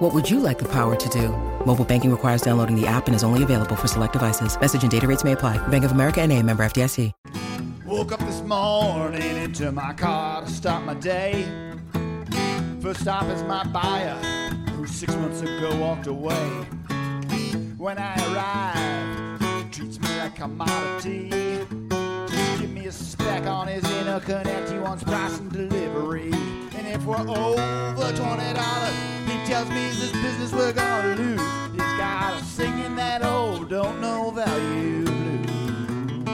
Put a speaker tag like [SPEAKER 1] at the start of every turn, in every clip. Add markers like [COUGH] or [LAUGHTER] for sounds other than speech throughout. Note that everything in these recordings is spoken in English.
[SPEAKER 1] What would you like the power to do? Mobile banking requires downloading the app and is only available for select devices. Message and data rates may apply. Bank of America and a member FDIC.
[SPEAKER 2] Woke up this morning into my car to start my day. First stop is my buyer, who six months ago walked away. When I arrive, he treats me like a commodity. A spec on his interconnect. He wants price and delivery. And if we're over twenty dollars, he tells me this business we're gonna lose. He's got us singing that old don't know value blues.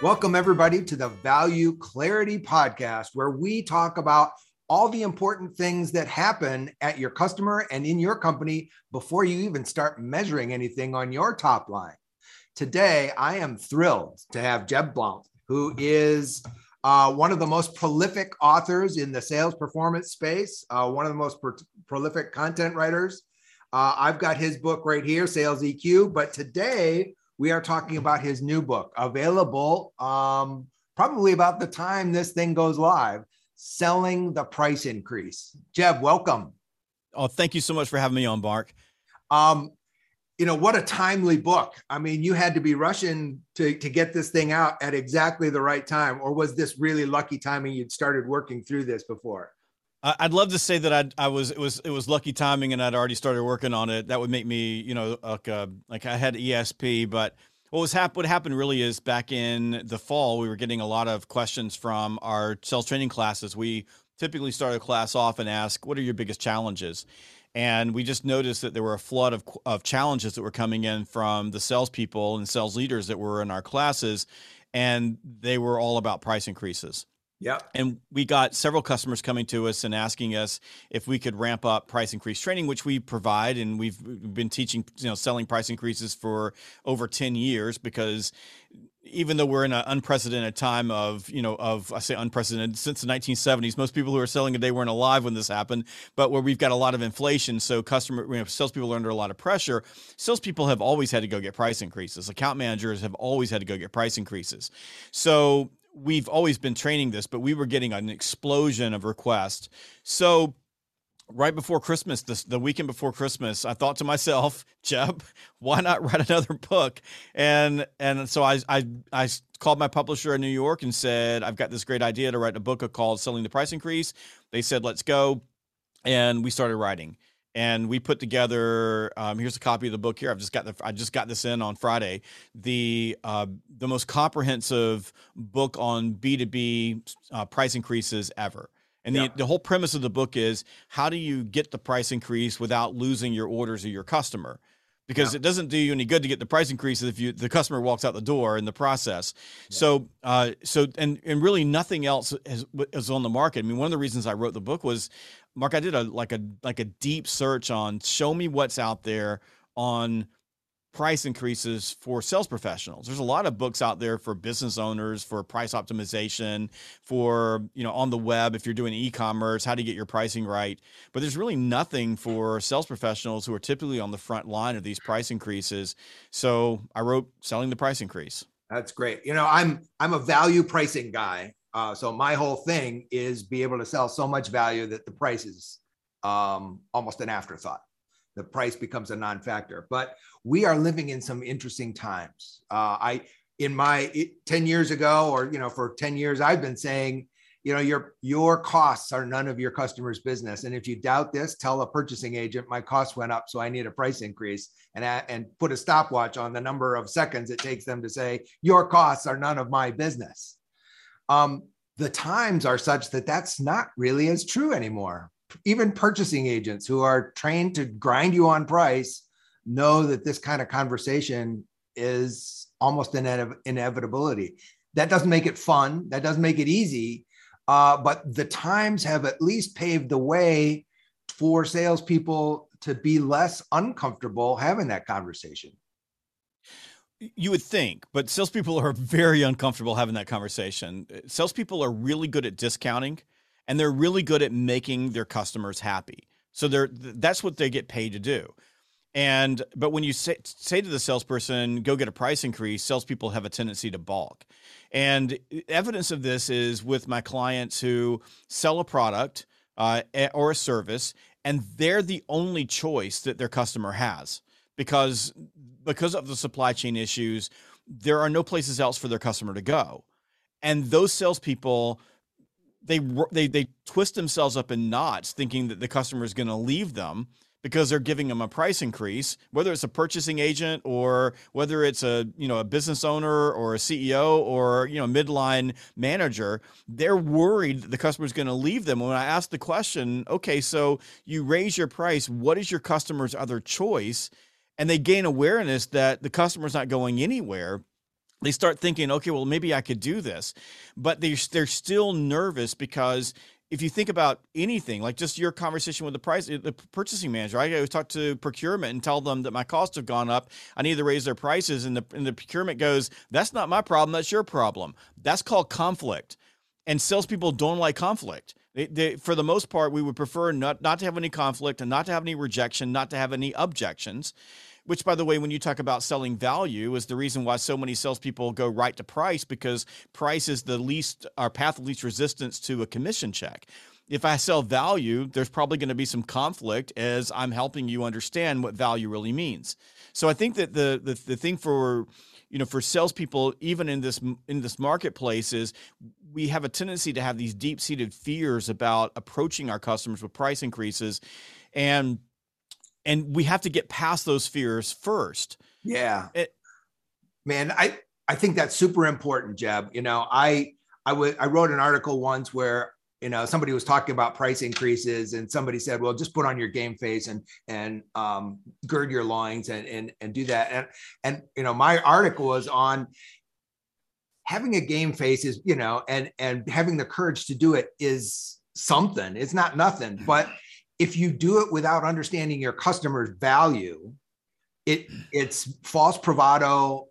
[SPEAKER 3] Welcome, everybody, to the Value Clarity Podcast, where we talk about all the important things that happen at your customer and in your company before you even start measuring anything on your top line. Today, I am thrilled to have Jeb Blount, who is uh, one of the most prolific authors in the sales performance space, uh, one of the most pro- prolific content writers. Uh, I've got his book right here, Sales EQ. But today, we are talking about his new book, available um, probably about the time this thing goes live Selling the Price Increase. Jeb, welcome.
[SPEAKER 4] Oh, thank you so much for having me on, Mark.
[SPEAKER 3] Um, you know, what a timely book. I mean, you had to be rushing to, to get this thing out at exactly the right time, or was this really lucky timing you'd started working through this before?
[SPEAKER 4] I'd love to say that I I was it was it was lucky timing and I'd already started working on it. That would make me you know like uh, like I had ESP, but what was hap- what happened really is back in the fall we were getting a lot of questions from our sales training classes. We typically start a class off and ask, "What are your biggest challenges?" And we just noticed that there were a flood of, of challenges that were coming in from the salespeople and sales leaders that were in our classes, and they were all about price increases.
[SPEAKER 3] Yeah.
[SPEAKER 4] And we got several customers coming to us and asking us if we could ramp up price increase training, which we provide. And we've been teaching, you know, selling price increases for over 10 years because even though we're in an unprecedented time of, you know, of I say unprecedented since the 1970s, most people who are selling today weren't alive when this happened, but where we've got a lot of inflation, so customer, you know, salespeople are under a lot of pressure. Salespeople have always had to go get price increases. Account managers have always had to go get price increases. So we've always been training this, but we were getting an explosion of requests. So right before Christmas, this the weekend before Christmas, I thought to myself, [LAUGHS] Jeb, why not write another book? And and so I I I called my publisher in New York and said, I've got this great idea to write a book called Selling the Price Increase. They said, let's go. And we started writing and we put together. Um, here's a copy of the book here. I've just got the I just got this in on Friday. The uh, the most comprehensive book on B two B uh, price increases ever. And yeah. the, the whole premise of the book is how do you get the price increase without losing your orders or your customer? Because yeah. it doesn't do you any good to get the price increases if you the customer walks out the door in the process. Yeah. So, uh, so and and really nothing else is, is on the market. I mean, one of the reasons I wrote the book was Mark, I did a like a like a deep search on show me what's out there on price increases for sales professionals. There's a lot of books out there for business owners for price optimization, for, you know, on the web if you're doing e-commerce, how to get your pricing right. But there's really nothing for sales professionals who are typically on the front line of these price increases. So, I wrote selling the price increase.
[SPEAKER 3] That's great. You know, I'm I'm a value pricing guy. Uh, so my whole thing is be able to sell so much value that the price is um, almost an afterthought. The price becomes a non-factor. But we are living in some interesting times. Uh, I in my 10 years ago, or you know, for 10 years, I've been saying, you know, your your costs are none of your customer's business. And if you doubt this, tell a purchasing agent my costs went up, so I need a price increase, and and put a stopwatch on the number of seconds it takes them to say your costs are none of my business um, the times are such that that's not really as true anymore. Even purchasing agents who are trained to grind you on price know that this kind of conversation is almost an inevitability. That doesn't make it fun. That doesn't make it easy. Uh, but the times have at least paved the way for salespeople to be less uncomfortable having that conversation.
[SPEAKER 4] You would think, but salespeople are very uncomfortable having that conversation. Salespeople are really good at discounting, and they're really good at making their customers happy. So they're that's what they get paid to do. And but when you say say to the salesperson, "Go get a price increase," salespeople have a tendency to balk. And evidence of this is with my clients who sell a product uh, or a service, and they're the only choice that their customer has because because of the supply chain issues, there are no places else for their customer to go, and those salespeople they they they twist themselves up in knots, thinking that the customer is going to leave them because they're giving them a price increase, whether it's a purchasing agent or whether it's a you know a business owner or a CEO or you know midline manager, they're worried that the customer is going to leave them. When I ask the question, okay, so you raise your price, what is your customer's other choice? And they gain awareness that the customer's not going anywhere they start thinking, okay, well, maybe I could do this. But they're, they're still nervous because if you think about anything, like just your conversation with the price, the purchasing manager, I go talk to procurement and tell them that my costs have gone up. I need to raise their prices, and the and the procurement goes, "That's not my problem. That's your problem." That's called conflict, and salespeople don't like conflict. They, they, for the most part, we would prefer not not to have any conflict and not to have any rejection, not to have any objections which by the way when you talk about selling value is the reason why so many salespeople go right to price because price is the least our path of least resistance to a commission check if I sell value, there's probably going to be some conflict as I'm helping you understand what value really means. So I think that the the, the thing for you know for salespeople, even in this in this marketplace, is we have a tendency to have these deep seated fears about approaching our customers with price increases, and and we have to get past those fears first.
[SPEAKER 3] Yeah, it, man, I I think that's super important, Jeb. You know, I I would I wrote an article once where you know somebody was talking about price increases and somebody said well just put on your game face and and um, gird your loins and and and do that. And and you know my article was on having a game face is you know and and having the courage to do it is something. It's not nothing. But if you do it without understanding your customer's value, it it's false bravado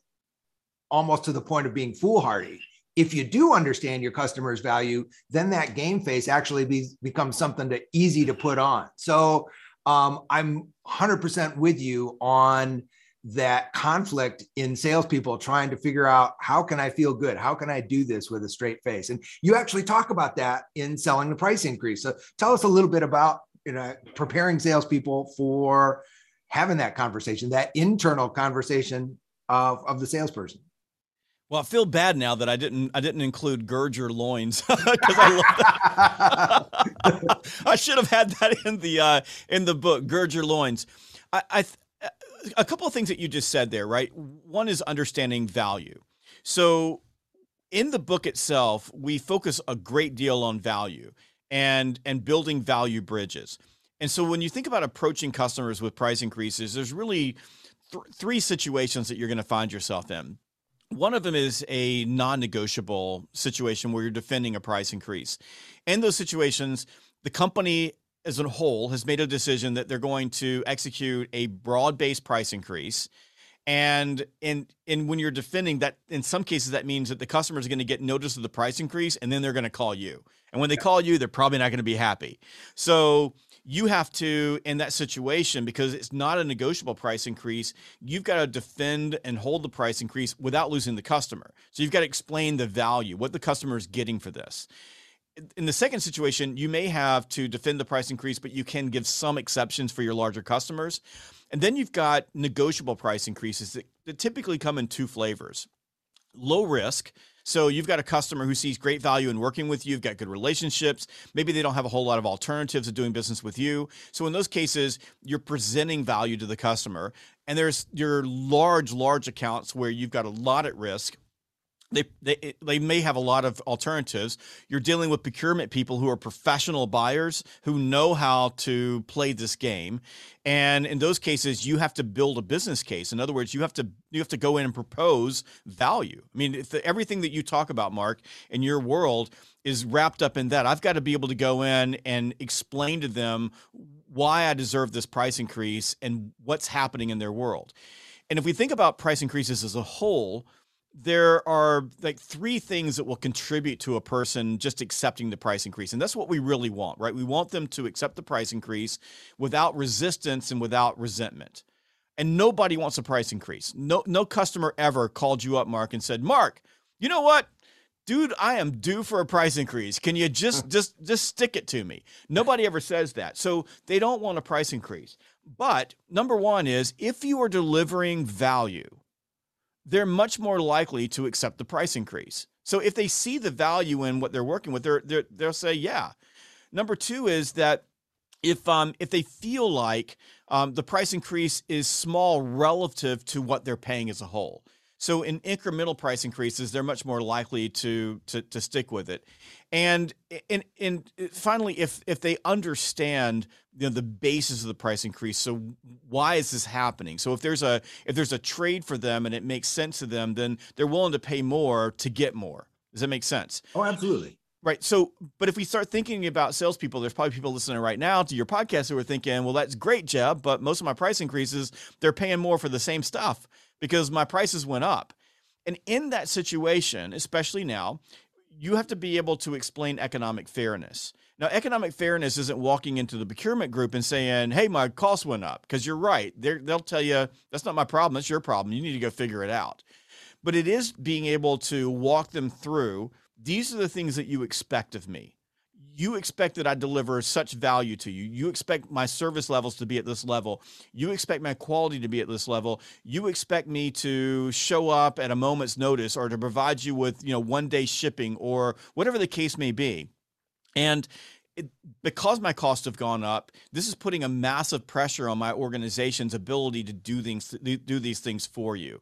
[SPEAKER 3] almost to the point of being foolhardy. If you do understand your customer's value, then that game face actually be, becomes something to easy to put on. So um, I'm 100% with you on that conflict in salespeople trying to figure out how can I feel good? How can I do this with a straight face? And you actually talk about that in selling the price increase. So tell us a little bit about you know preparing salespeople for having that conversation, that internal conversation of, of the salesperson.
[SPEAKER 4] Well, I feel bad now that I didn't I didn't include gird your loins [LAUGHS] because I love that. [LAUGHS] I should have had that in the uh, in the book, gird your loins. I, I a couple of things that you just said there, right? One is understanding value. So in the book itself, we focus a great deal on value and and building value bridges. And so when you think about approaching customers with price increases, there's really th- three situations that you're going to find yourself in. One of them is a non-negotiable situation where you're defending a price increase. In those situations, the company as a whole has made a decision that they're going to execute a broad-based price increase. And in and when you're defending that in some cases that means that the customer is going to get notice of the price increase and then they're going to call you. And when they call you they're probably not going to be happy. So you have to in that situation because it's not a negotiable price increase you've got to defend and hold the price increase without losing the customer so you've got to explain the value what the customer is getting for this in the second situation, you may have to defend the price increase, but you can give some exceptions for your larger customers. And then you've got negotiable price increases that, that typically come in two flavors low risk. So you've got a customer who sees great value in working with you, you've got good relationships. Maybe they don't have a whole lot of alternatives of doing business with you. So in those cases, you're presenting value to the customer. And there's your large, large accounts where you've got a lot at risk they, they they may have a lot of alternatives. You're dealing with procurement people who are professional buyers who know how to play this game, and in those cases, you have to build a business case. In other words, you have to you have to go in and propose value. I mean, the, everything that you talk about, Mark, in your world is wrapped up in that. I've got to be able to go in and explain to them why I deserve this price increase and what's happening in their world. And if we think about price increases as a whole, there are like three things that will contribute to a person just accepting the price increase. And that's what we really want, right? We want them to accept the price increase without resistance and without resentment. And nobody wants a price increase. No no customer ever called you up, Mark, and said, "Mark, you know what? Dude, I am due for a price increase. Can you just [LAUGHS] just just stick it to me?" Nobody ever says that. So they don't want a price increase. But number 1 is if you are delivering value, they're much more likely to accept the price increase. So if they see the value in what they're working with, they're, they're they'll say, yeah. Number two is that if um if they feel like um, the price increase is small relative to what they're paying as a whole. So in incremental price increases, they're much more likely to to, to stick with it. And and and finally, if if they understand you know, the basis of the price increase, so why is this happening? So if there's a if there's a trade for them and it makes sense to them, then they're willing to pay more to get more. Does that make sense?
[SPEAKER 3] Oh, absolutely.
[SPEAKER 4] Right. So, but if we start thinking about salespeople, there's probably people listening right now to your podcast who are thinking, well, that's great, Jeb, but most of my price increases, they're paying more for the same stuff because my prices went up. And in that situation, especially now, you have to be able to explain economic fairness. Now, economic fairness isn't walking into the procurement group and saying, hey, my costs went up, because you're right. they they'll tell you, that's not my problem. That's your problem. You need to go figure it out. But it is being able to walk them through these are the things that you expect of me. You expect that I deliver such value to you. You expect my service levels to be at this level. You expect my quality to be at this level. You expect me to show up at a moment's notice or to provide you with, you know, one day shipping or whatever the case may be. And it, because my costs have gone up, this is putting a massive pressure on my organization's ability to do things do these things for you.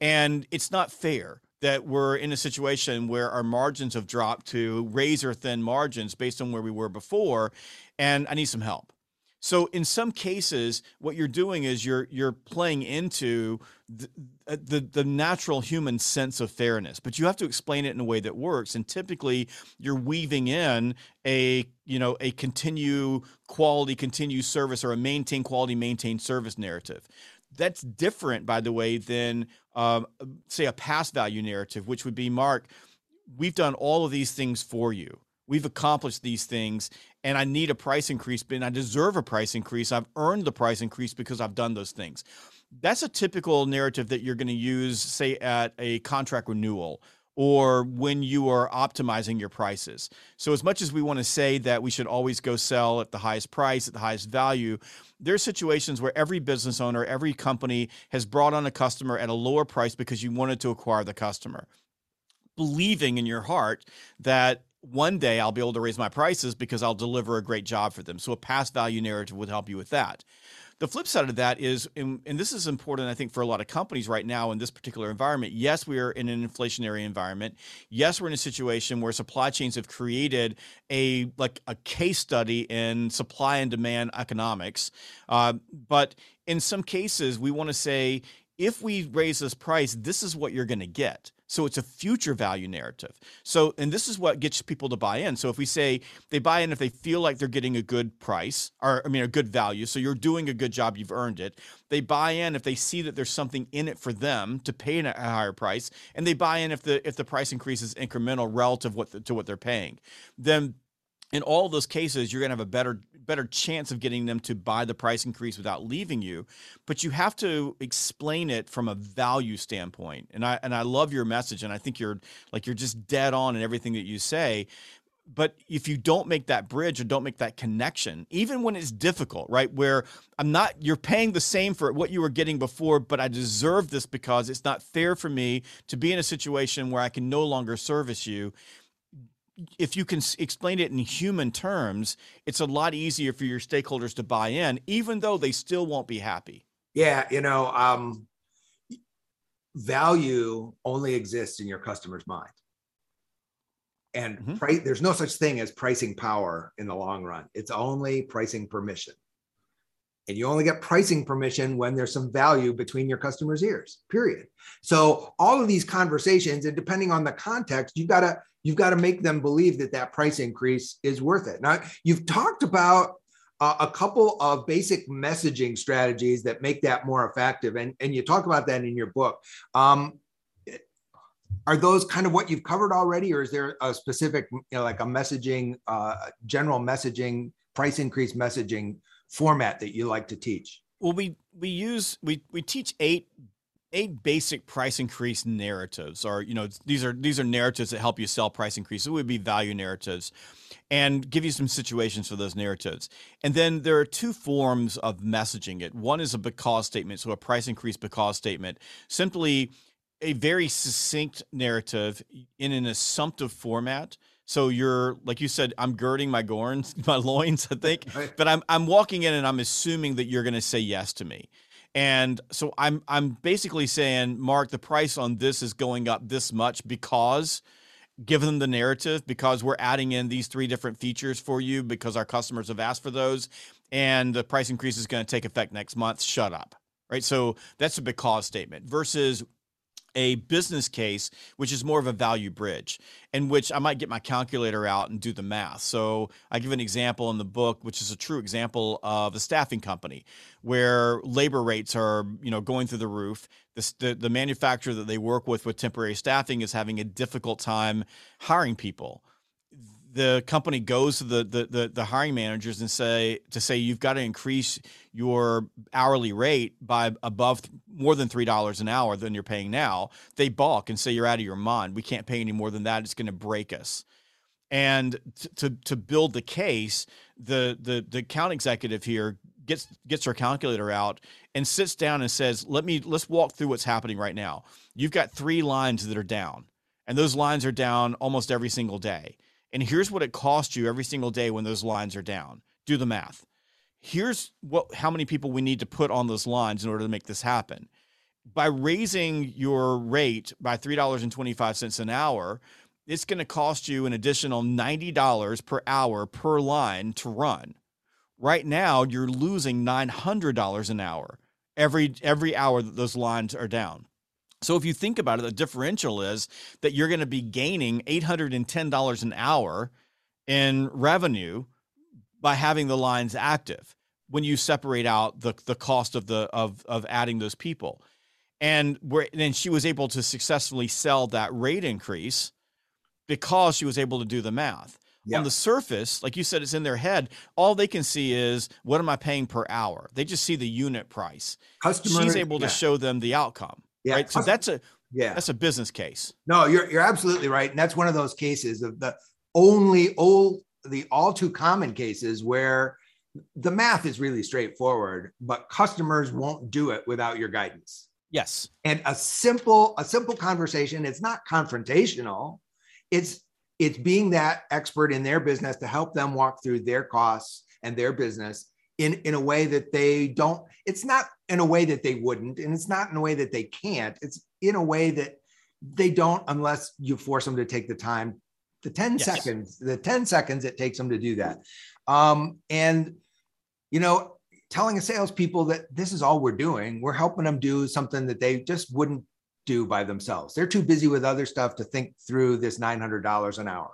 [SPEAKER 4] And it's not fair that we're in a situation where our margins have dropped to razor thin margins based on where we were before and I need some help. So in some cases what you're doing is you're you're playing into the, uh, the, the natural human sense of fairness, but you have to explain it in a way that works and typically you're weaving in a you know a continue quality continue service or a maintain quality maintain service narrative that's different, by the way, than um, say a past value narrative, which would be Mark. We've done all of these things for you. We've accomplished these things, and I need a price increase, and I deserve a price increase. I've earned the price increase because I've done those things. That's a typical narrative that you're going to use, say, at a contract renewal or when you are optimizing your prices. So, as much as we want to say that we should always go sell at the highest price, at the highest value, there are situations where every business owner, every company has brought on a customer at a lower price because you wanted to acquire the customer, believing in your heart that one day I'll be able to raise my prices because I'll deliver a great job for them. So, a past value narrative would help you with that. The flip side of that is, and, and, this is important, I think, for a lot of companies right now in this particular environment. Yes, we are in an inflationary environment. Yes, we're in a situation where supply chains have created a like a case study in supply and demand economics. Uh, but in some cases, we want to say, if we raise this price, this is what you're going to get. So it's a future value narrative. So, and this is what gets people to buy in. So if we say they buy in if they feel like they're getting a good price, or I mean, a good value, so you're doing a good job, you've earned it. They buy in if they see that there's something in it for them to pay a higher price, and they buy in if the if the price increase is incremental relative what the, to what they're paying. Then in all those cases, you're going to have a better better chance of getting them to buy the price increase without leaving you. But you have to explain it from a value standpoint. And I and I love your message, and I think you're like you're just dead on in everything that you say. But if you don't make that bridge or don't make that connection, even when it's difficult, right? Where I'm not, you're paying the same for what you were getting before, but I deserve this because it's not fair for me to be in a situation where I can no longer service you if you can explain it in human terms, it's a lot easier for your stakeholders to buy in, even though they still won't be happy.
[SPEAKER 3] Yeah, you know, um, value only exists in your customer's mind, and mm-hmm. price, there's no such thing as pricing power in the long run. It's only pricing permission, and you only get pricing permission when there's some value between your customer's ears. Period. So all of these conversations, and depending on the context, you got to you've got to make them believe that that price increase is worth it. Now, you've talked about uh, a couple of basic messaging strategies that make that more effective. And, and you talk about that in your book. Um, are those kind of what you've covered already, or is there a specific, you know, like a messaging, uh, general messaging, price increase messaging format that you like to teach?
[SPEAKER 4] Well, we we use we we teach eight eight basic price increase narratives or you know these are these are narratives that help you sell price increases. It would be value narratives and give you some situations for those narratives. And then there are two forms of messaging it. One is a because statement so a price increase because statement. Simply a very succinct narrative in an assumptive format so you're like you said, I'm girding my gorns, [LAUGHS] my loins, I think. Right. But I'm I'm walking in and I'm assuming that you're gonna say yes to me. And so I'm I'm basically saying, Mark, the price on this is going up this much because give them the narrative because we're adding in these three different features for you because our customers have asked for those and the price increase is going to take effect next month shut up right so that's a because statement versus a business case, which is more of a value bridge, in which I might get my calculator out and do the math. So I give an example in the book, which is a true example of a staffing company where labor rates are, you know, going through the roof. The, the, the manufacturer that they work with with temporary staffing is having a difficult time hiring people the company goes to the, the, the the hiring managers and say to say you've got to increase your hourly rate by above more than three dollars an hour than you're paying now, they balk and say you're out of your mind. We can't pay any more than that. It's going to break us. And to to build the case, the the the account executive here gets gets her calculator out and sits down and says, "Let me let's walk through what's happening right now. You've got three lines that are down, and those lines are down almost every single day." And here's what it costs you every single day when those lines are down. Do the math. Here's what how many people we need to put on those lines in order to make this happen. By raising your rate by $3.25 an hour, it's going to cost you an additional $90 per hour per line to run. Right now, you're losing $900 an hour every every hour that those lines are down. So if you think about it, the differential is that you're going to be gaining $810 an hour in revenue by having the lines active when you separate out the the cost of the of of adding those people. And where then she was able to successfully sell that rate increase because she was able to do the math. Yeah. On the surface, like you said, it's in their head. All they can see is what am I paying per hour? They just see the unit price. Customer, She's able yeah. to show them the outcome. Yeah. Right. So that's a yeah that's a business case.
[SPEAKER 3] No, you're you're absolutely right, and that's one of those cases of the only old the all too common cases where the math is really straightforward, but customers won't do it without your guidance.
[SPEAKER 4] Yes.
[SPEAKER 3] And a simple a simple conversation. It's not confrontational. It's it's being that expert in their business to help them walk through their costs and their business in in a way that they don't it's not in a way that they wouldn't and it's not in a way that they can't it's in a way that they don't unless you force them to take the time the 10 yes. seconds the 10 seconds it takes them to do that um, and you know telling a salespeople that this is all we're doing we're helping them do something that they just wouldn't do by themselves they're too busy with other stuff to think through this $900 an hour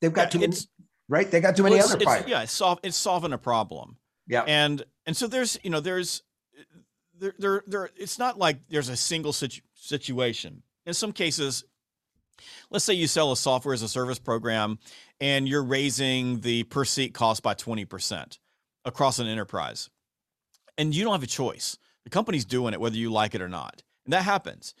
[SPEAKER 3] they've got yeah, too right? They got too many other
[SPEAKER 4] it's, Yeah, it's, sol- it's solving a problem.
[SPEAKER 3] Yeah,
[SPEAKER 4] and and so there's you know there's there there there. It's not like there's a single situ- situation. In some cases, let's say you sell a software as a service program, and you're raising the per seat cost by twenty percent across an enterprise, and you don't have a choice. The company's doing it whether you like it or not, and that happens.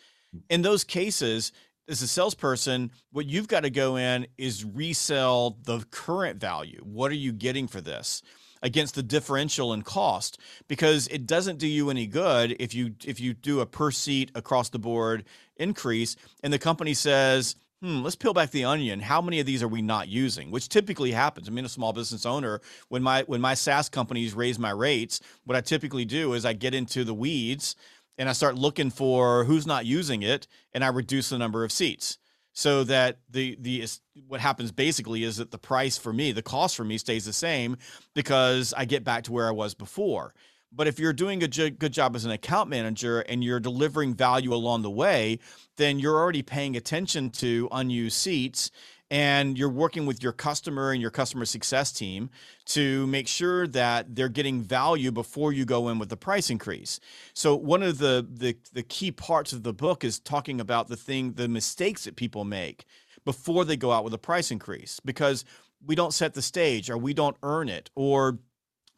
[SPEAKER 4] In those cases, as a salesperson, what you've got to go in is resell the current value. What are you getting for this? Against the differential in cost because it doesn't do you any good if you if you do a per seat across the board increase and the company says hmm, let's peel back the onion. How many of these are we not using? Which typically happens. I mean, a small business owner, when my when my SaaS companies raise my rates, what I typically do is I get into the weeds and I start looking for who's not using it, and I reduce the number of seats so that the the what happens basically is that the price for me, the cost for me, stays the same because I get back to where I was before. But if you're doing a good job as an account manager and you're delivering value along the way, then you're already paying attention to unused seats and you're working with your customer and your customer success team to make sure that they're getting value before you go in with the price increase. So one of the the, the key parts of the book is talking about the thing the mistakes that people make before they go out with a price increase because we don't set the stage or we don't earn it or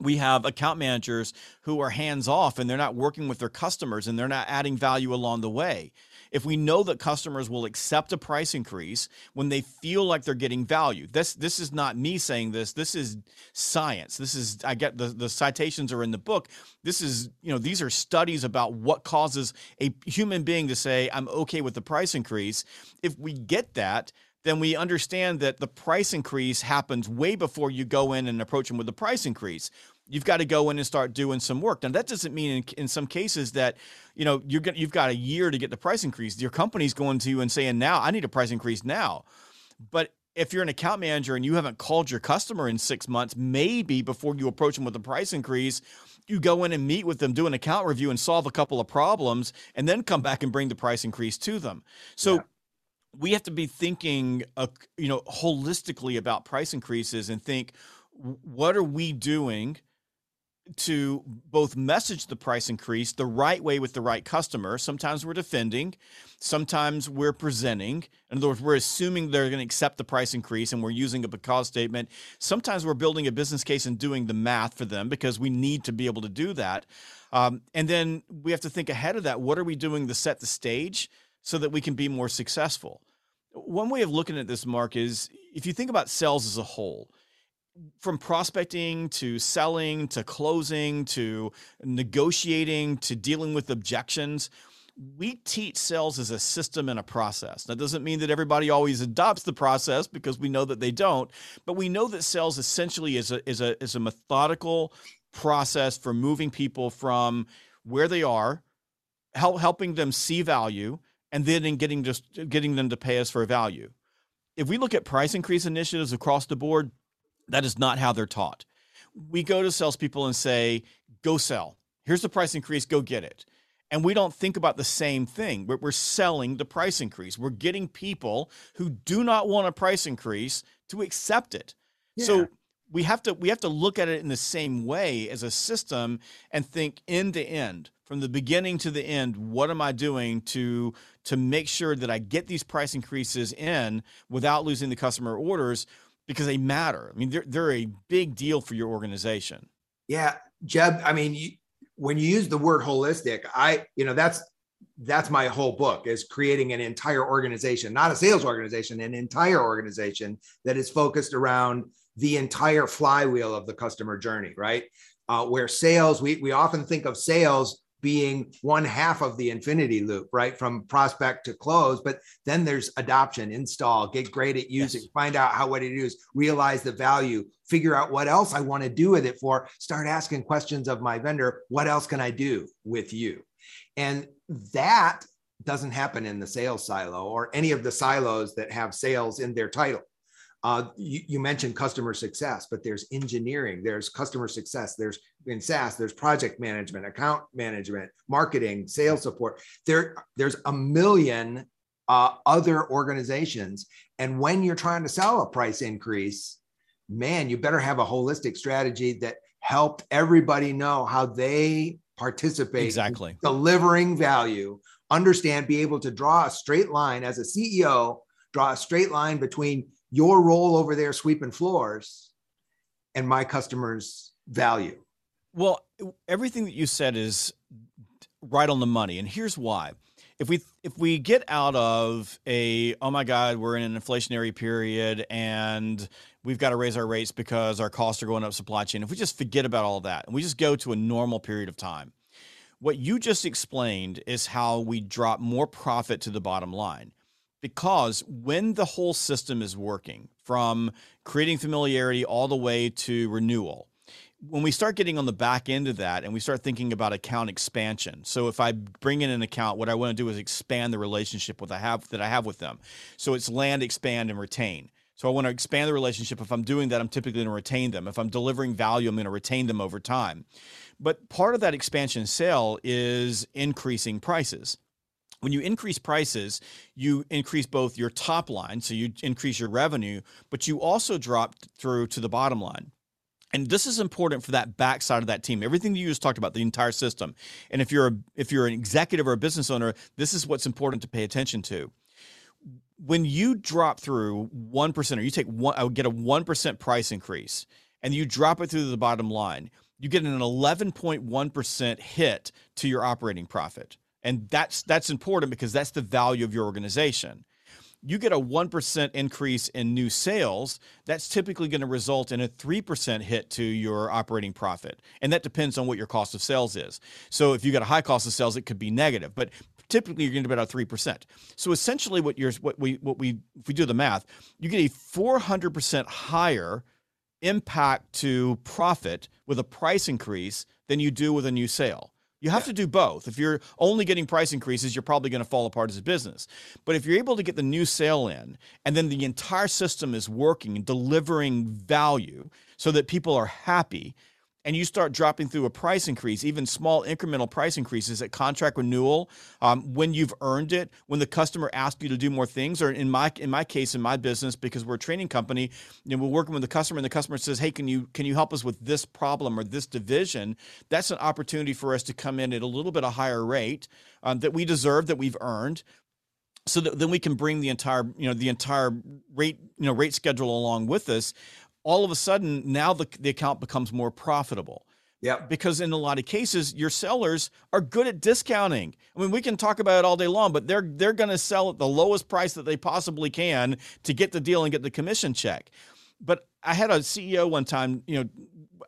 [SPEAKER 4] we have account managers who are hands off and they're not working with their customers and they're not adding value along the way if we know that customers will accept a price increase when they feel like they're getting value. This this is not me saying this. This is science. This is I get the the citations are in the book. This is, you know, these are studies about what causes a human being to say I'm okay with the price increase. If we get that, then we understand that the price increase happens way before you go in and approach them with the price increase you've got to go in and start doing some work. Now that doesn't mean in, in some cases that you know you're going you've got a year to get the price increase. Your company's going to you and saying now I need a price increase now. But if you're an account manager and you haven't called your customer in six months, maybe before you approach them with a price increase, you go in and meet with them, do an account review, and solve a couple of problems, and then come back and bring the price increase to them. So. Yeah. We have to be thinking, uh, you know, holistically about price increases and think, what are we doing to both message the price increase the right way with the right customer. Sometimes we're defending, sometimes we're presenting. In other words, we're assuming they're going to accept the price increase and we're using a because statement. Sometimes we're building a business case and doing the math for them because we need to be able to do that. Um, and then we have to think ahead of that. What are we doing to set the stage so that we can be more successful? One way of looking at this, Mark, is if you think about sales as a whole, from prospecting to selling to closing to negotiating to dealing with objections we teach sales as a system and a process. That doesn't mean that everybody always adopts the process because we know that they don't, but we know that sales essentially is a is a is a methodical process for moving people from where they are, help, helping them see value, and then in getting just getting them to pay us for value. If we look at price increase initiatives across the board, that is not how they're taught. We go to salespeople and say, go sell. Here's the price increase, go get it. And we don't think about the same thing. We're, we're selling the price increase. We're getting people who do not want a price increase to accept it. Yeah. So we have to we have to look at it in the same way as a system and think end to end from the beginning to the end what am i doing to to make sure that i get these price increases in without losing the customer orders because they matter. I mean, they're they're a big deal for your organization.
[SPEAKER 3] Yeah, Jeb. I mean, you, when you use the word holistic, I you know that's that's my whole book is creating an entire organization, not a sales organization, an entire organization that is focused around the entire flywheel of the customer journey, right? Uh, where sales, we we often think of sales being one half of the infinity loop, right? From prospect to close. But then there's adoption, install, get great at using, yes. find out how what it is, realize the value, figure out what else I want to do with it for, start asking questions of my vendor, what else can I do with you? And that doesn't happen in the sales silo or any of the silos that have sales in their title. Uh, you, you, mentioned customer success, but there's engineering, there's customer success, there's in SaaS, there's project management, account management, marketing, sales support. There, there's a million uh, other organizations. And when you're trying to sell a price increase, man, you better have a holistic strategy that helped everybody know how they participate
[SPEAKER 4] exactly
[SPEAKER 3] delivering value understand be able to draw a straight line as a ceo draw a straight line between your role over there sweeping floors and my customers value.
[SPEAKER 4] Well everything that you said is right on the money and here's why. If we if we get out of a oh my god we're in an inflationary period and we've got to raise our rates because our costs are going up supply chain if we just forget about all that and we just go to a normal period of time what you just explained is how we drop more profit to the bottom line because when the whole system is working from creating familiarity all the way to renewal when we start getting on the back end of that and we start thinking about account expansion so if i bring in an account what i want to do is expand the relationship with i have that i have with them. So it's land expand and retain. So i want to expand the relationship. If i'm doing that i'm typically going to retain them. If i'm delivering value i'm going to retain them over time. But part of that expansion sale is increasing prices when you increase prices, you increase both your top line, so you increase your revenue, but you also drop through to the bottom line. And this is important for that backside of that team. Everything that you just talked about, the entire system. And if you're a, if you're an executive or a business owner, this is what's important to pay attention to. When you drop through one percent, or you take one, I would get a one percent price increase, and you drop it through the bottom line, you get an 11.1 percent hit to your operating profit and that's that's important because that's the value of your organization. You get a 1% increase in new sales that's typically going to result in a 3% hit to your operating profit. And that depends on what your cost of sales is. So if you got a high cost of sales it could be negative but typically you're going to be about 3% so essentially what you're what we what we if we do the math you get a 400% higher impact to profit with a price increase than you do with a new sale you have yeah. to do both. If you're only getting price increases, you're probably going to fall apart as a business. But if you're able to get the new sale in and then the entire system is working and delivering value so that people are happy, and you start dropping through a price increase, even small incremental price increases at contract renewal, um, when you've earned it, when the customer asks you to do more things, or in my in my case, in my business, because we're a training company, you know, we're working with the customer, and the customer says, "Hey, can you can you help us with this problem or this division?" That's an opportunity for us to come in at a little bit a higher rate um, that we deserve, that we've earned so that then we can bring the entire you know the entire rate you know rate schedule along with us all of a sudden now the, the account becomes more profitable.
[SPEAKER 3] Yeah.
[SPEAKER 4] Because in a lot of cases, your sellers are good at discounting. I mean, we can talk about it all day long, but they're they're going to sell at the lowest price that they possibly can to get the deal and get the commission check. But I had a CEO one time, you know,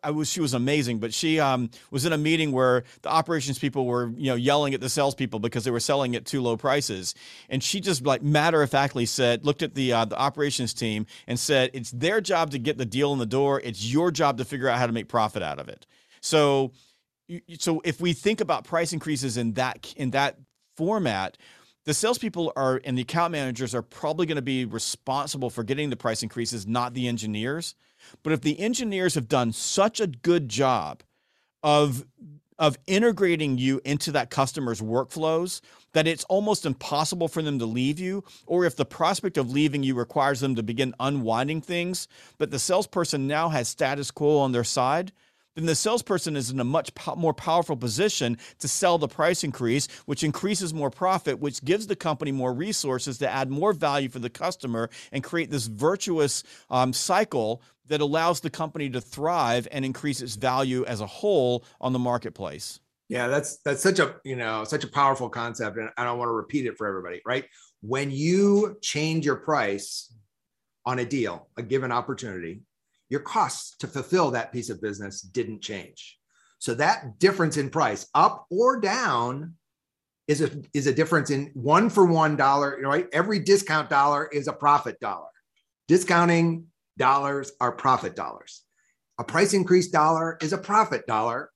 [SPEAKER 4] I was she was amazing, but she um, was in a meeting where the operations people were you know yelling at the salespeople because they were selling at too low prices, and she just like matter of factly said, looked at the uh, the operations team and said, it's their job to get the deal in the door. It's your job to figure out how to make profit out of it. So, so if we think about price increases in that in that format, the salespeople are and the account managers are probably going to be responsible for getting the price increases, not the engineers. But if the engineers have done such a good job of of integrating you into that customer's workflows that it's almost impossible for them to leave you or if the prospect of leaving you requires them to begin unwinding things but the salesperson now has status quo on their side then the salesperson is in a much po- more powerful position to sell the price increase, which increases more profit, which gives the company more resources to add more value for the customer and create this virtuous um, cycle that allows the company to thrive and increase its value as a whole on the marketplace.
[SPEAKER 3] Yeah, that's that's such a you know such a powerful concept, and I don't want to repeat it for everybody. Right? When you change your price on a deal, a given opportunity, your costs to fulfill that piece of business didn't change. So that difference in price, up or down, is a is a difference in one for one dollar. You know, Right? Every discount dollar is a profit dollar. Discounting dollars are profit dollars. A price increase dollar is a profit dollar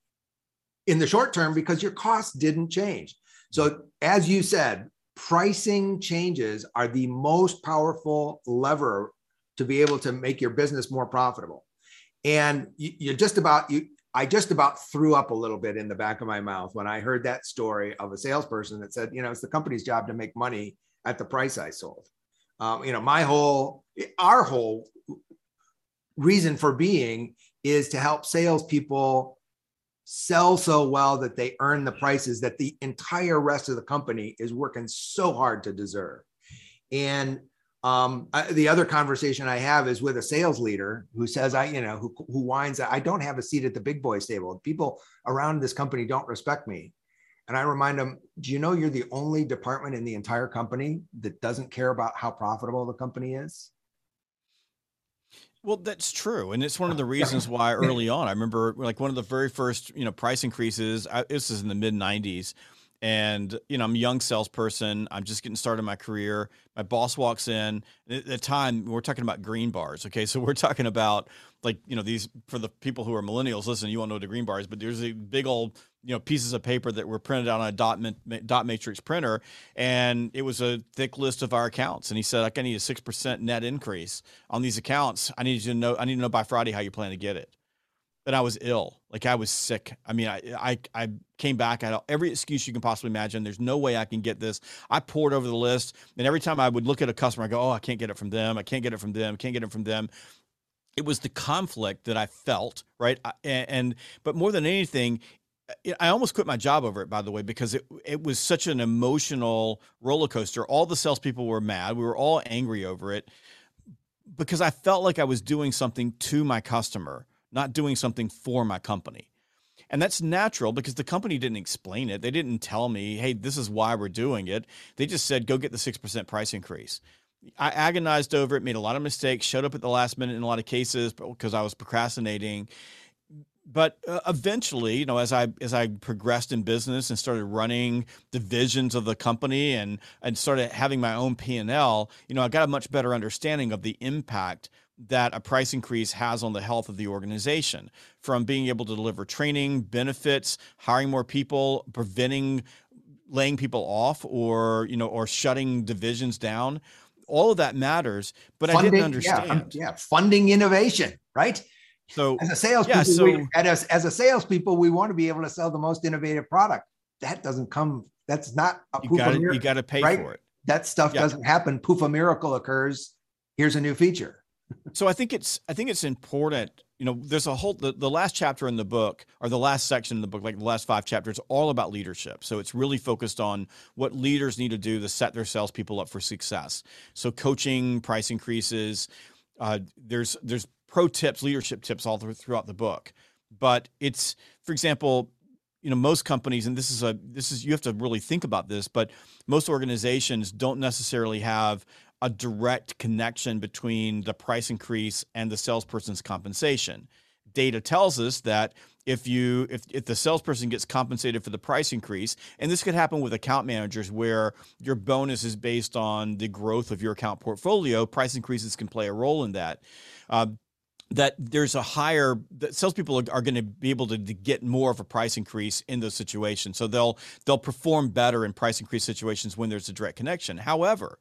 [SPEAKER 3] in the short term because your costs didn't change. So, as you said, pricing changes are the most powerful lever to be able to make your business more profitable. And you, you just about you I just about threw up a little bit in the back of my mouth when I heard that story of a salesperson that said, you know, it's the company's job to make money at the price I sold. Um, you know, my whole, our whole reason for being is to help salespeople sell so well that they earn the prices that the entire rest of the company is working so hard to deserve. And um, I, the other conversation I have is with a sales leader who says, I, you know, who, who whines that I don't have a seat at the big boys table. People around this company don't respect me. And I remind them, do you know you're the only department in the entire company that doesn't care about how profitable the company is?
[SPEAKER 4] Well, that's true, and it's one of the [LAUGHS] reasons why early on, I remember like one of the very first you know price increases. I, this is in the mid '90s, and you know I'm a young salesperson. I'm just getting started in my career. My boss walks in. At the time, we're talking about green bars. Okay, so [LAUGHS] we're talking about like you know these for the people who are millennials. Listen, you won't know what a green bar is, but there's a big old you know pieces of paper that were printed out on a dot dot matrix printer, and it was a thick list of our accounts. And he said, "Like I need a six percent net increase on these accounts. I need you to know. I need to know by Friday how you plan to get it." That I was ill. Like I was sick. I mean, I I, I came back. I had every excuse you can possibly imagine. There's no way I can get this. I poured over the list, and every time I would look at a customer, I go, "Oh, I can't get it from them. I can't get it from them. Can't get it from them." It was the conflict that I felt, right? And, and but more than anything, I almost quit my job over it, by the way, because it it was such an emotional roller coaster. All the salespeople were mad. We were all angry over it because I felt like I was doing something to my customer not doing something for my company. And that's natural because the company didn't explain it. They didn't tell me, hey, this is why we're doing it. They just said, go get the 6% price increase. I agonized over it, made a lot of mistakes, showed up at the last minute in a lot of cases because I was procrastinating. But uh, eventually, you know, as I as I progressed in business and started running divisions of the company and and started having my own P and L, you know, I got a much better understanding of the impact that a price increase has on the health of the organization from being able to deliver training, benefits, hiring more people, preventing laying people off or, you know, or shutting divisions down. All of that matters, but funding, I didn't understand.
[SPEAKER 3] Yeah, yeah, funding innovation, right? So as a salespeople, yeah, so, we, as, as a salespeople, we want to be able to sell the most innovative product. That doesn't come. That's not a
[SPEAKER 4] you got you got to pay right? for it.
[SPEAKER 3] That stuff yeah. doesn't happen. Poof, a miracle occurs. Here's a new feature
[SPEAKER 4] so I think it's I think it's important. You know, there's a whole the, the last chapter in the book or the last section in the book, like the last five chapters, all about leadership. So it's really focused on what leaders need to do to set their salespeople up for success. So coaching, price increases. Uh, there's there's pro tips, leadership tips all throughout the book. But it's, for example, you know most companies and this is a this is you have to really think about this but most organizations don't necessarily have a direct connection between the price increase and the salesperson's compensation. Data tells us that if you if, if the salesperson gets compensated for the price increase, and this could happen with account managers where your bonus is based on the growth of your account portfolio, price increases can play a role in that. Uh, that there's a higher that salespeople are, are going to be able to, to, get more of a price increase in those situations. So they'll they'll perform better in price increase situations when there's a direct connection. However,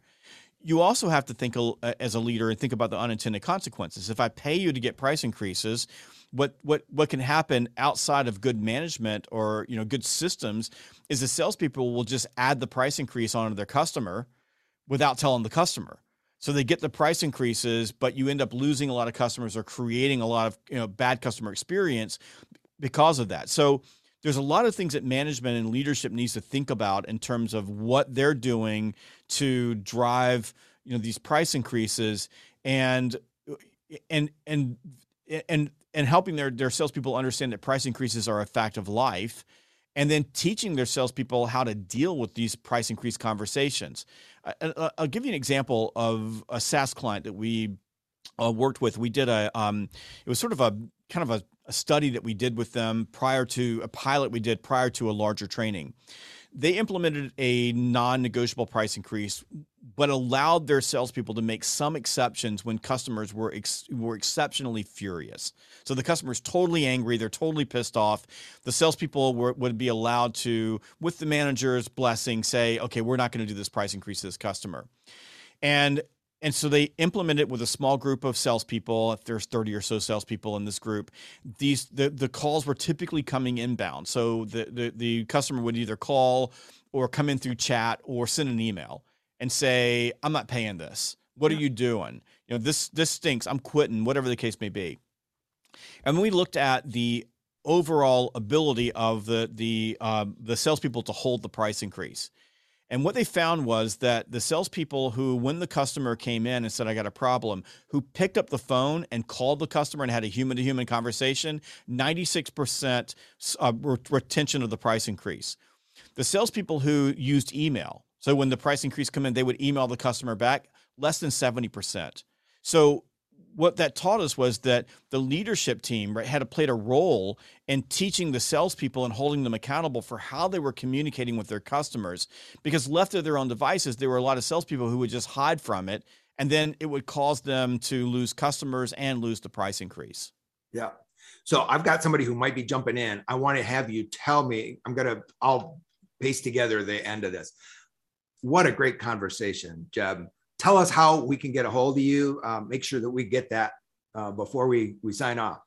[SPEAKER 4] you also have to think as a leader and think about the unintended consequences. If I pay you to get price increases, what what what can happen outside of good management or you know good systems is the salespeople will just add the price increase onto their customer without telling the customer. So they get the price increases, but you end up losing a lot of customers or creating a lot of you know bad customer experience because of that. So there's a lot of things that management and leadership needs to think about in terms of what they're doing to drive you know these price increases and and and and and helping their their salespeople understand that price increases are a fact of life and then teaching their salespeople how to deal with these price increase conversations. I'll give you an example of a SaaS client that we uh, worked with. We did a, um, it was sort of a kind of a a study that we did with them prior to a pilot we did prior to a larger training. They implemented a non-negotiable price increase, but allowed their salespeople to make some exceptions when customers were ex- were exceptionally furious. So the customer's totally angry, they're totally pissed off. The salespeople were, would be allowed to, with the manager's blessing, say, "Okay, we're not going to do this price increase to this customer." And and so they implement it with a small group of salespeople. If there's 30 or so salespeople in this group, these the, the calls were typically coming inbound. So the, the, the customer would either call or come in through chat or send an email and say, I'm not paying this. What yeah. are you doing? You know, this this stinks. I'm quitting, whatever the case may be. And we looked at the overall ability of the the uh, the salespeople to hold the price increase. And what they found was that the salespeople who, when the customer came in and said, I got a problem, who picked up the phone and called the customer and had a human to human conversation, 96% uh, retention of the price increase. The salespeople who used email, so when the price increase come in, they would email the customer back, less than 70%. So what that taught us was that the leadership team right, had played a role in teaching the salespeople and holding them accountable for how they were communicating with their customers. Because left to their own devices, there were a lot of salespeople who would just hide from it, and then it would cause them to lose customers and lose the price increase.
[SPEAKER 3] Yeah. So I've got somebody who might be jumping in. I want to have you tell me. I'm gonna. I'll paste together the end of this. What a great conversation, Jeb tell us how we can get a hold of you. Uh, make sure that we get that uh, before we we sign off.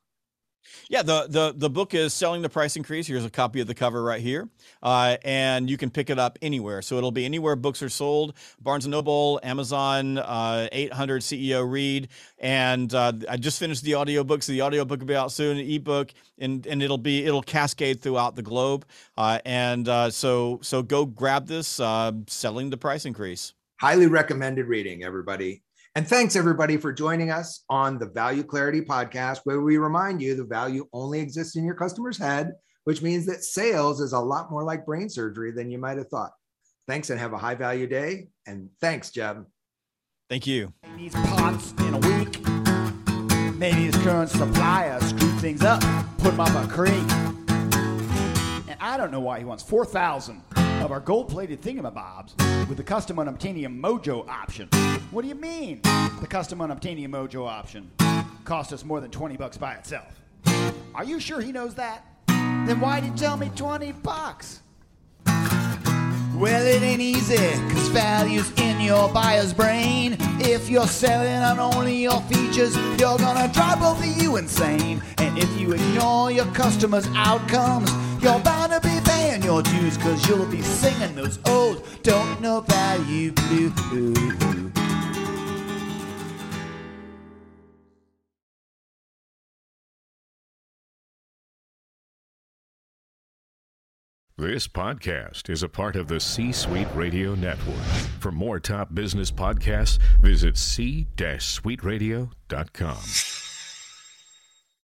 [SPEAKER 4] Yeah, the the the book is selling the price increase. Here's a copy of the cover right here, uh, and you can pick it up anywhere. So it'll be anywhere books are sold: Barnes and Noble, Amazon, uh, 800 CEO Read, and uh, I just finished the audiobook, so the audiobook will be out soon, ebook, and and it'll be it'll cascade throughout the globe. Uh, and uh, so so go grab this, uh, selling the price increase.
[SPEAKER 3] Highly recommended reading, everybody. And thanks everybody for joining us on the Value Clarity podcast, where we remind you the value only exists in your customer's head, which means that sales is a lot more like brain surgery than you might have thought. Thanks and have a high value day. And thanks, Jeb.
[SPEAKER 4] Thank you.
[SPEAKER 2] These pots in a week. Maybe his current supplier screwed things up, put him up a creek. And I don't know why he wants 4,000 of our gold-plated thingamabobs with the custom unobtainium mojo option. What do you mean? The custom unobtainium mojo option cost us more than 20 bucks by itself. Are you sure he knows that? Then why'd he tell me 20 bucks? Well, it ain't easy, cause value's in your buyer's brain. If you're selling on only your features, you're gonna drive both of you insane. And if you ignore your customers' outcomes, you're bound to be your dues, cause you'll be singing those old don't know value blues.
[SPEAKER 5] This podcast is a part of the C Suite Radio Network. For more top business podcasts, visit c-suiteradio.com.